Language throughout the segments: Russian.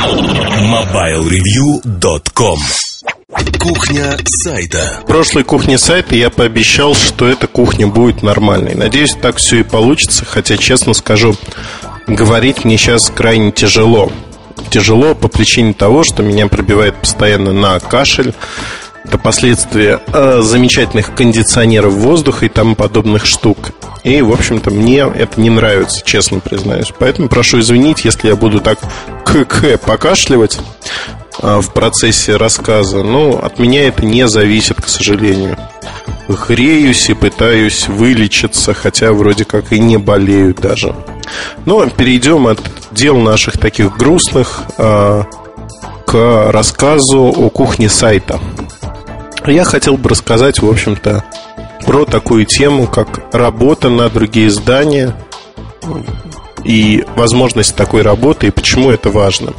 MobileReview.com Кухня сайта. В прошлой кухне сайта я пообещал, что эта кухня будет нормальной. Надеюсь, так все и получится, хотя, честно скажу, говорить мне сейчас крайне тяжело. Тяжело по причине того, что меня пробивает постоянно на кашель. Это последствия э, замечательных кондиционеров воздуха и тому подобных штук. И, в общем-то, мне это не нравится, честно признаюсь. Поэтому прошу извинить, если я буду так к-к покашливать э, в процессе рассказа. Но от меня это не зависит, к сожалению. Греюсь и пытаюсь вылечиться, хотя вроде как и не болею даже. Но перейдем от дел наших таких грустных э, к рассказу о кухне сайта. Я хотел бы рассказать, в общем-то, про такую тему, как работа на другие издания и возможность такой работы, и почему это важно.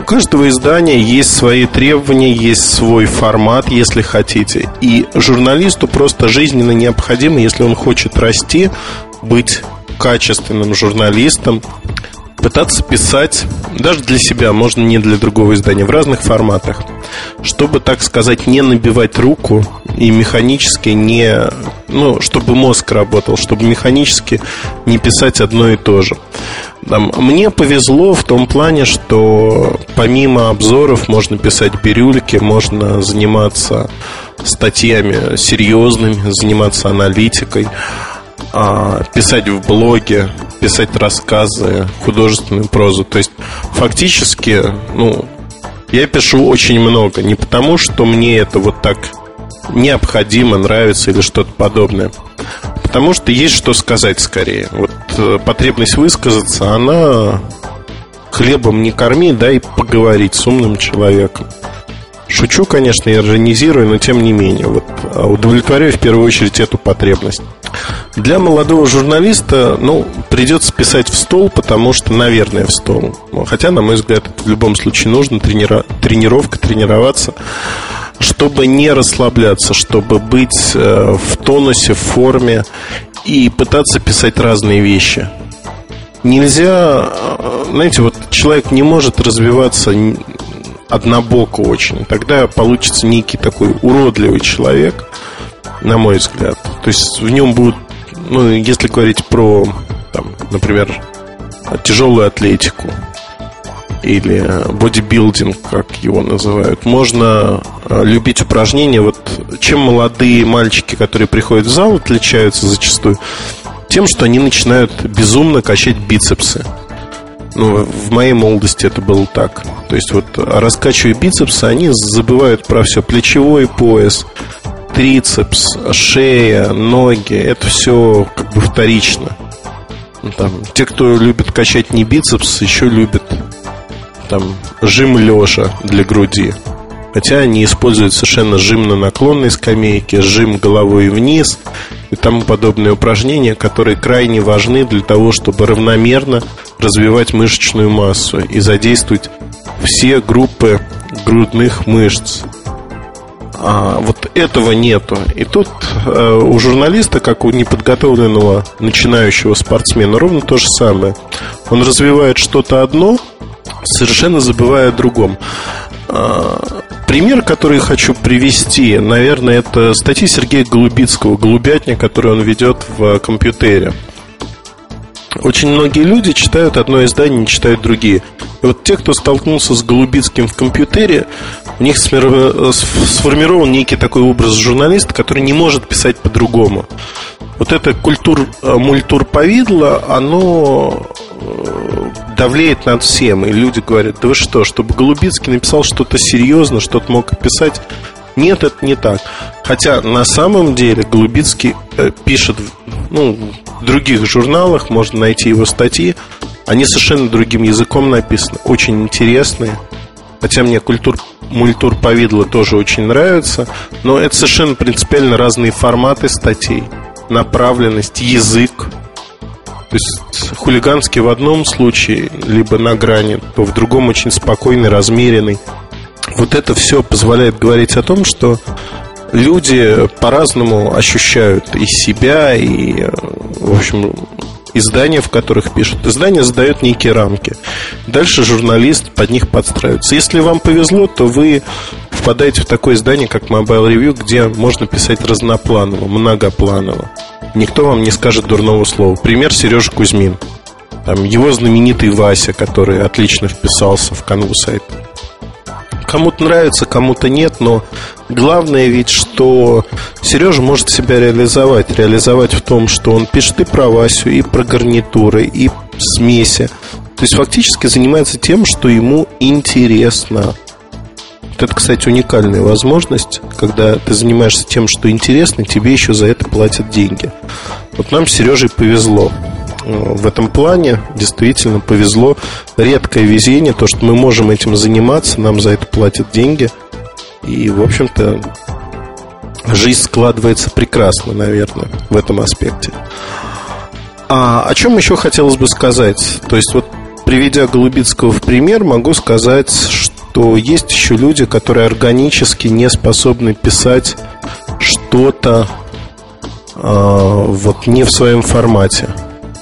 У каждого издания есть свои требования, есть свой формат, если хотите. И журналисту просто жизненно необходимо, если он хочет расти, быть качественным журналистом, пытаться писать даже для себя, можно не для другого издания, в разных форматах, чтобы, так сказать, не набивать руку и механически не, ну, чтобы мозг работал, чтобы механически не писать одно и то же. Там, мне повезло в том плане, что помимо обзоров можно писать бирюльки, можно заниматься статьями серьезными, заниматься аналитикой. А, писать в блоге, писать рассказы, художественную прозу. То есть фактически, ну, я пишу очень много. Не потому, что мне это вот так необходимо, нравится или что-то подобное. Потому что есть что сказать скорее. Вот э, потребность высказаться, она хлебом не корми, дай поговорить с умным человеком. Шучу, конечно, иронизирую, но тем не менее. Вот а, удовлетворяю в первую очередь эту потребность. Для молодого журналиста, ну, придется писать в стол, потому что, наверное, в стол. Хотя, на мой взгляд, в любом случае нужно тренира... тренировка, тренироваться, чтобы не расслабляться, чтобы быть э, в тонусе, в форме и пытаться писать разные вещи. Нельзя, э, знаете, вот человек не может развиваться однобоко очень. Тогда получится некий такой уродливый человек, на мой взгляд. То есть в нем будут, ну, если говорить про, там, например, тяжелую атлетику или бодибилдинг, как его называют, можно э, любить упражнения. Вот чем молодые мальчики, которые приходят в зал, отличаются зачастую, тем, что они начинают безумно качать бицепсы. Ну, в моей молодости это было так. То есть вот раскачивая бицепсы, они забывают про все. Плечевой пояс, трицепс, шея, ноги. Это все как бы вторично. Ну, там, те, кто любит качать не бицепс, еще любят там жим лежа для груди. Хотя они используют совершенно жим на наклонной скамейке, жим головой вниз и тому подобные упражнения, которые крайне важны для того, чтобы равномерно развивать мышечную массу и задействовать все группы грудных мышц. А вот этого нету. И тут э, у журналиста, как у неподготовленного начинающего спортсмена, ровно то же самое. Он развивает что-то одно, совершенно забывая о другом. А, пример, который хочу привести, наверное, это статьи Сергея Голубицкого «Голубятня», который он ведет в компьютере. Очень многие люди читают одно издание, не читают другие. И вот те, кто столкнулся с Голубицким в компьютере, у них сформирован некий такой образ журналиста, который не может писать по-другому. Вот это культур, э, мультур повидло, оно э, давлеет над всем. И люди говорят, да вы что, чтобы Голубицкий написал что-то серьезно, что-то мог описать. Нет, это не так. Хотя на самом деле Голубицкий э, пишет ну, в других журналах, можно найти его статьи. Они совершенно другим языком написаны, очень интересные. Хотя мне культур, мультур повидло тоже очень нравится, но это совершенно принципиально разные форматы статей, направленность, язык. То есть хулиганский в одном случае, либо на грани, то в другом очень спокойный, размеренный. Вот это все позволяет говорить о том, что люди по-разному ощущают и себя, и, в общем, издания, в которых пишут. Издание задает некие рамки. Дальше журналист под них подстраивается. Если вам повезло, то вы впадаете в такое издание, как Mobile Review, где можно писать разнопланово, многопланово. Никто вам не скажет дурного слова. Пример Сережа Кузьмин. Там его знаменитый Вася, который отлично вписался в канву сайта. Кому-то нравится, кому-то нет, но главное ведь, что Сережа может себя реализовать. Реализовать в том, что он пишет и про Васю, и про гарнитуры, и смеси. То есть фактически занимается тем, что ему интересно. Это, кстати, уникальная возможность, когда ты занимаешься тем, что интересно, тебе еще за это платят деньги. Вот нам с Сережей повезло в этом плане действительно повезло. Редкое везение, то, что мы можем этим заниматься, нам за это платят деньги. И, в общем-то, жизнь складывается прекрасно, наверное, в этом аспекте. А о чем еще хотелось бы сказать? То есть, вот приведя Голубицкого в пример, могу сказать, что есть еще люди, которые органически не способны писать что-то э, вот не в своем формате.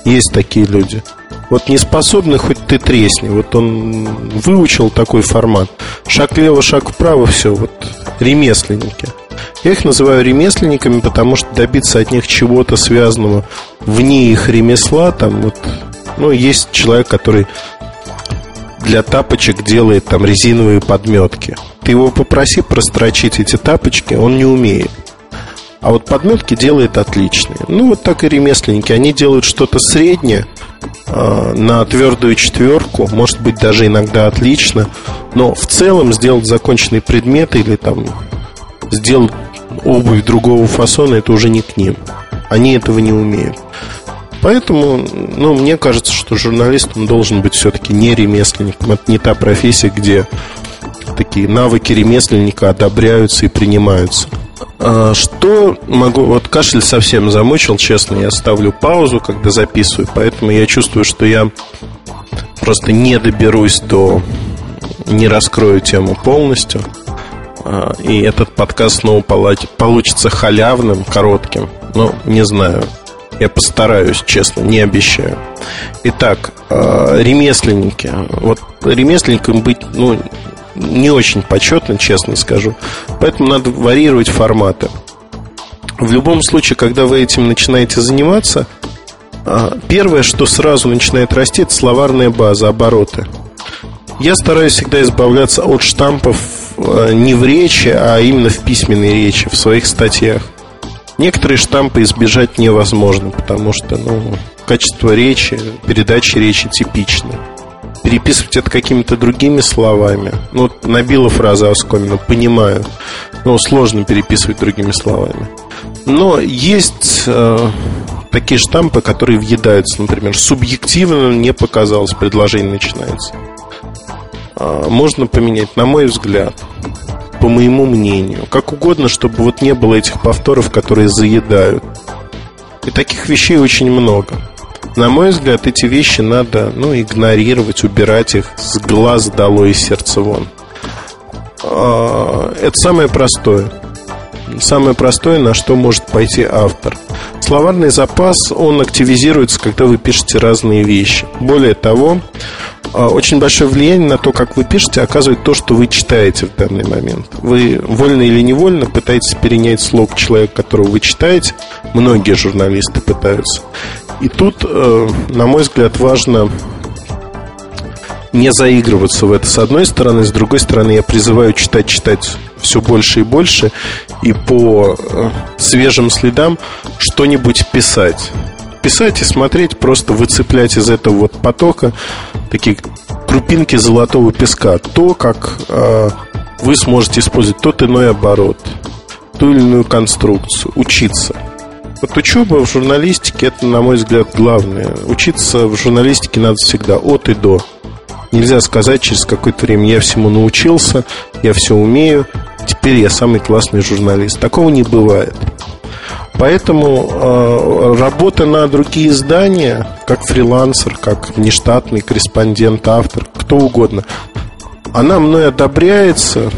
Есть такие люди. Вот не способны, хоть ты тресни. Вот он выучил такой формат. Шаг влево, шаг вправо, все. Вот ремесленники. Я их называю ремесленниками, потому что добиться от них чего-то связанного вне их ремесла, там вот, ну, есть человек, который для тапочек делает там резиновые подметки. Ты его попроси прострочить эти тапочки, он не умеет. А вот подметки делает отличные. Ну, вот так и ремесленники. Они делают что-то среднее э, на твердую четверку, может быть, даже иногда отлично. Но в целом сделать законченный предмет или там сделать обувь другого фасона, это уже не к ним. Они этого не умеют. Поэтому, ну, мне кажется, что журналист он должен быть все-таки не ремесленником. Это не та профессия, где такие навыки ремесленника одобряются и принимаются. А, что могу... Вот кашель совсем замучил, честно. Я ставлю паузу, когда записываю. Поэтому я чувствую, что я просто не доберусь до... Не раскрою тему полностью. А, и этот подкаст снова получится халявным, коротким. Ну, не знаю. Я постараюсь, честно, не обещаю. Итак, а, ремесленники. Вот ремесленником быть, ну, не очень почетно, честно скажу. Поэтому надо варьировать форматы. В любом случае, когда вы этим начинаете заниматься, а, первое, что сразу начинает расти, это словарная база, обороты. Я стараюсь всегда избавляться от штампов а, не в речи, а именно в письменной речи, в своих статьях. Некоторые штампы избежать невозможно, потому что ну, качество речи, передачи речи типичны переписывать это какими-то другими словами. Ну, набила фраза оскомина, понимаю. Но сложно переписывать другими словами. Но есть э, такие штампы, которые въедаются. Например, субъективно не показалось, предложение начинается. Э, можно поменять, на мой взгляд, по моему мнению. Как угодно, чтобы вот не было этих повторов, которые заедают. И таких вещей очень много. На мой взгляд, эти вещи надо ну, игнорировать, убирать их с глаз долой и сердца вон. А, это самое простое. Самое простое, на что может пойти автор. Словарный запас, он активизируется, когда вы пишете разные вещи. Более того, а, очень большое влияние на то, как вы пишете, оказывает то, что вы читаете в данный момент. Вы вольно или невольно пытаетесь перенять слог человека, которого вы читаете. Многие журналисты пытаются. И тут, э, на мой взгляд, важно не заигрываться в это с одной стороны, с другой стороны я призываю читать, читать все больше и больше и по э, свежим следам что-нибудь писать. Писать и смотреть, просто выцеплять из этого вот потока такие крупинки золотого песка. То, как э, вы сможете использовать тот иной оборот, ту или иную конструкцию, учиться. Вот учеба в журналистике это, на мой взгляд, главное. Учиться в журналистике надо всегда от и до. Нельзя сказать через какое-то время я всему научился, я все умею, теперь я самый классный журналист. Такого не бывает. Поэтому э, работа на другие издания, как фрилансер, как внештатный корреспондент, автор, кто угодно, она мной одобряется.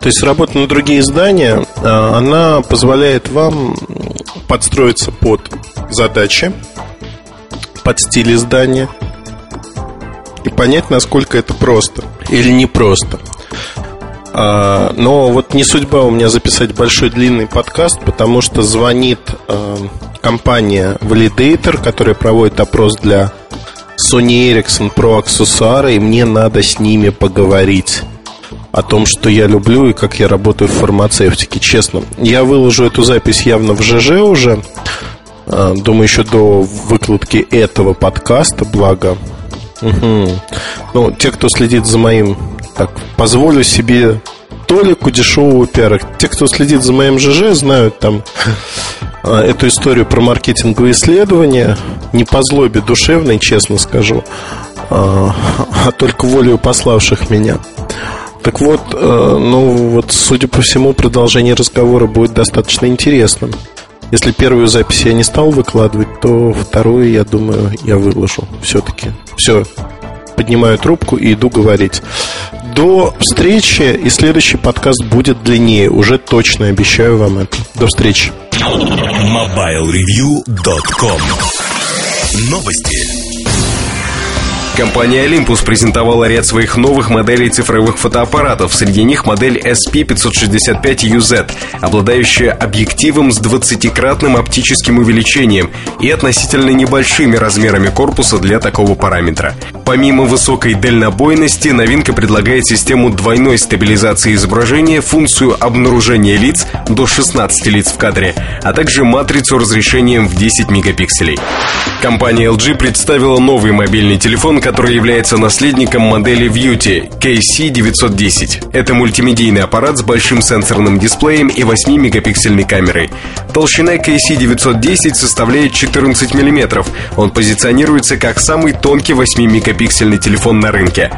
То есть работа на другие издания, э, она позволяет вам подстроиться под задачи, под стиль издания и понять, насколько это просто или непросто. А, но вот не судьба у меня записать большой длинный подкаст, потому что звонит а, компания Validator, которая проводит опрос для Sony Ericsson Pro аксессуары, и мне надо с ними поговорить о том, что я люблю и как я работаю в фармацевтике, честно. Я выложу эту запись явно в ЖЖ уже, а, думаю, еще до выкладки этого подкаста, благо. Угу. Ну, те, кто следит за моим, так, позволю себе толику дешевого пиара. Те, кто следит за моим ЖЖ, знают там а, эту историю про маркетинговые исследования. Не по злобе душевной, честно скажу, а, а только волею пославших меня. Так вот, э, ну вот, судя по всему, продолжение разговора будет достаточно интересным. Если первую запись я не стал выкладывать, то вторую, я думаю, я выложу все-таки. Все, поднимаю трубку и иду говорить. До встречи, и следующий подкаст будет длиннее. Уже точно обещаю вам это. До встречи. MobileReview.com Новости. Компания Olympus презентовала ряд своих новых моделей цифровых фотоаппаратов. Среди них модель SP565UZ, обладающая объективом с 20-кратным оптическим увеличением и относительно небольшими размерами корпуса для такого параметра. Помимо высокой дальнобойности, новинка предлагает систему двойной стабилизации изображения, функцию обнаружения лиц до 16 лиц в кадре, а также матрицу разрешением в 10 мегапикселей. Компания LG представила новый мобильный телефон, который является наследником модели View KC910. Это мультимедийный аппарат с большим сенсорным дисплеем и 8-мегапиксельной камерой. Толщина KC910 составляет 14 мм. Он позиционируется как самый тонкий 8-мегапиксельный телефон на рынке.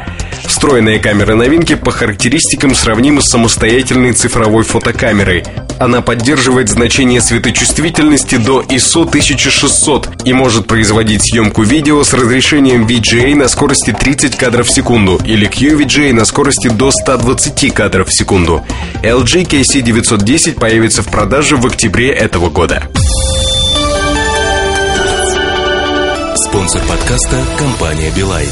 Встроенная камера новинки по характеристикам сравнима с самостоятельной цифровой фотокамерой. Она поддерживает значение светочувствительности до ISO 1600 и может производить съемку видео с разрешением VGA на скорости 30 кадров в секунду или QVGA на скорости до 120 кадров в секунду. LG KC910 появится в продаже в октябре этого года. Спонсор подкаста – компания «Билайн».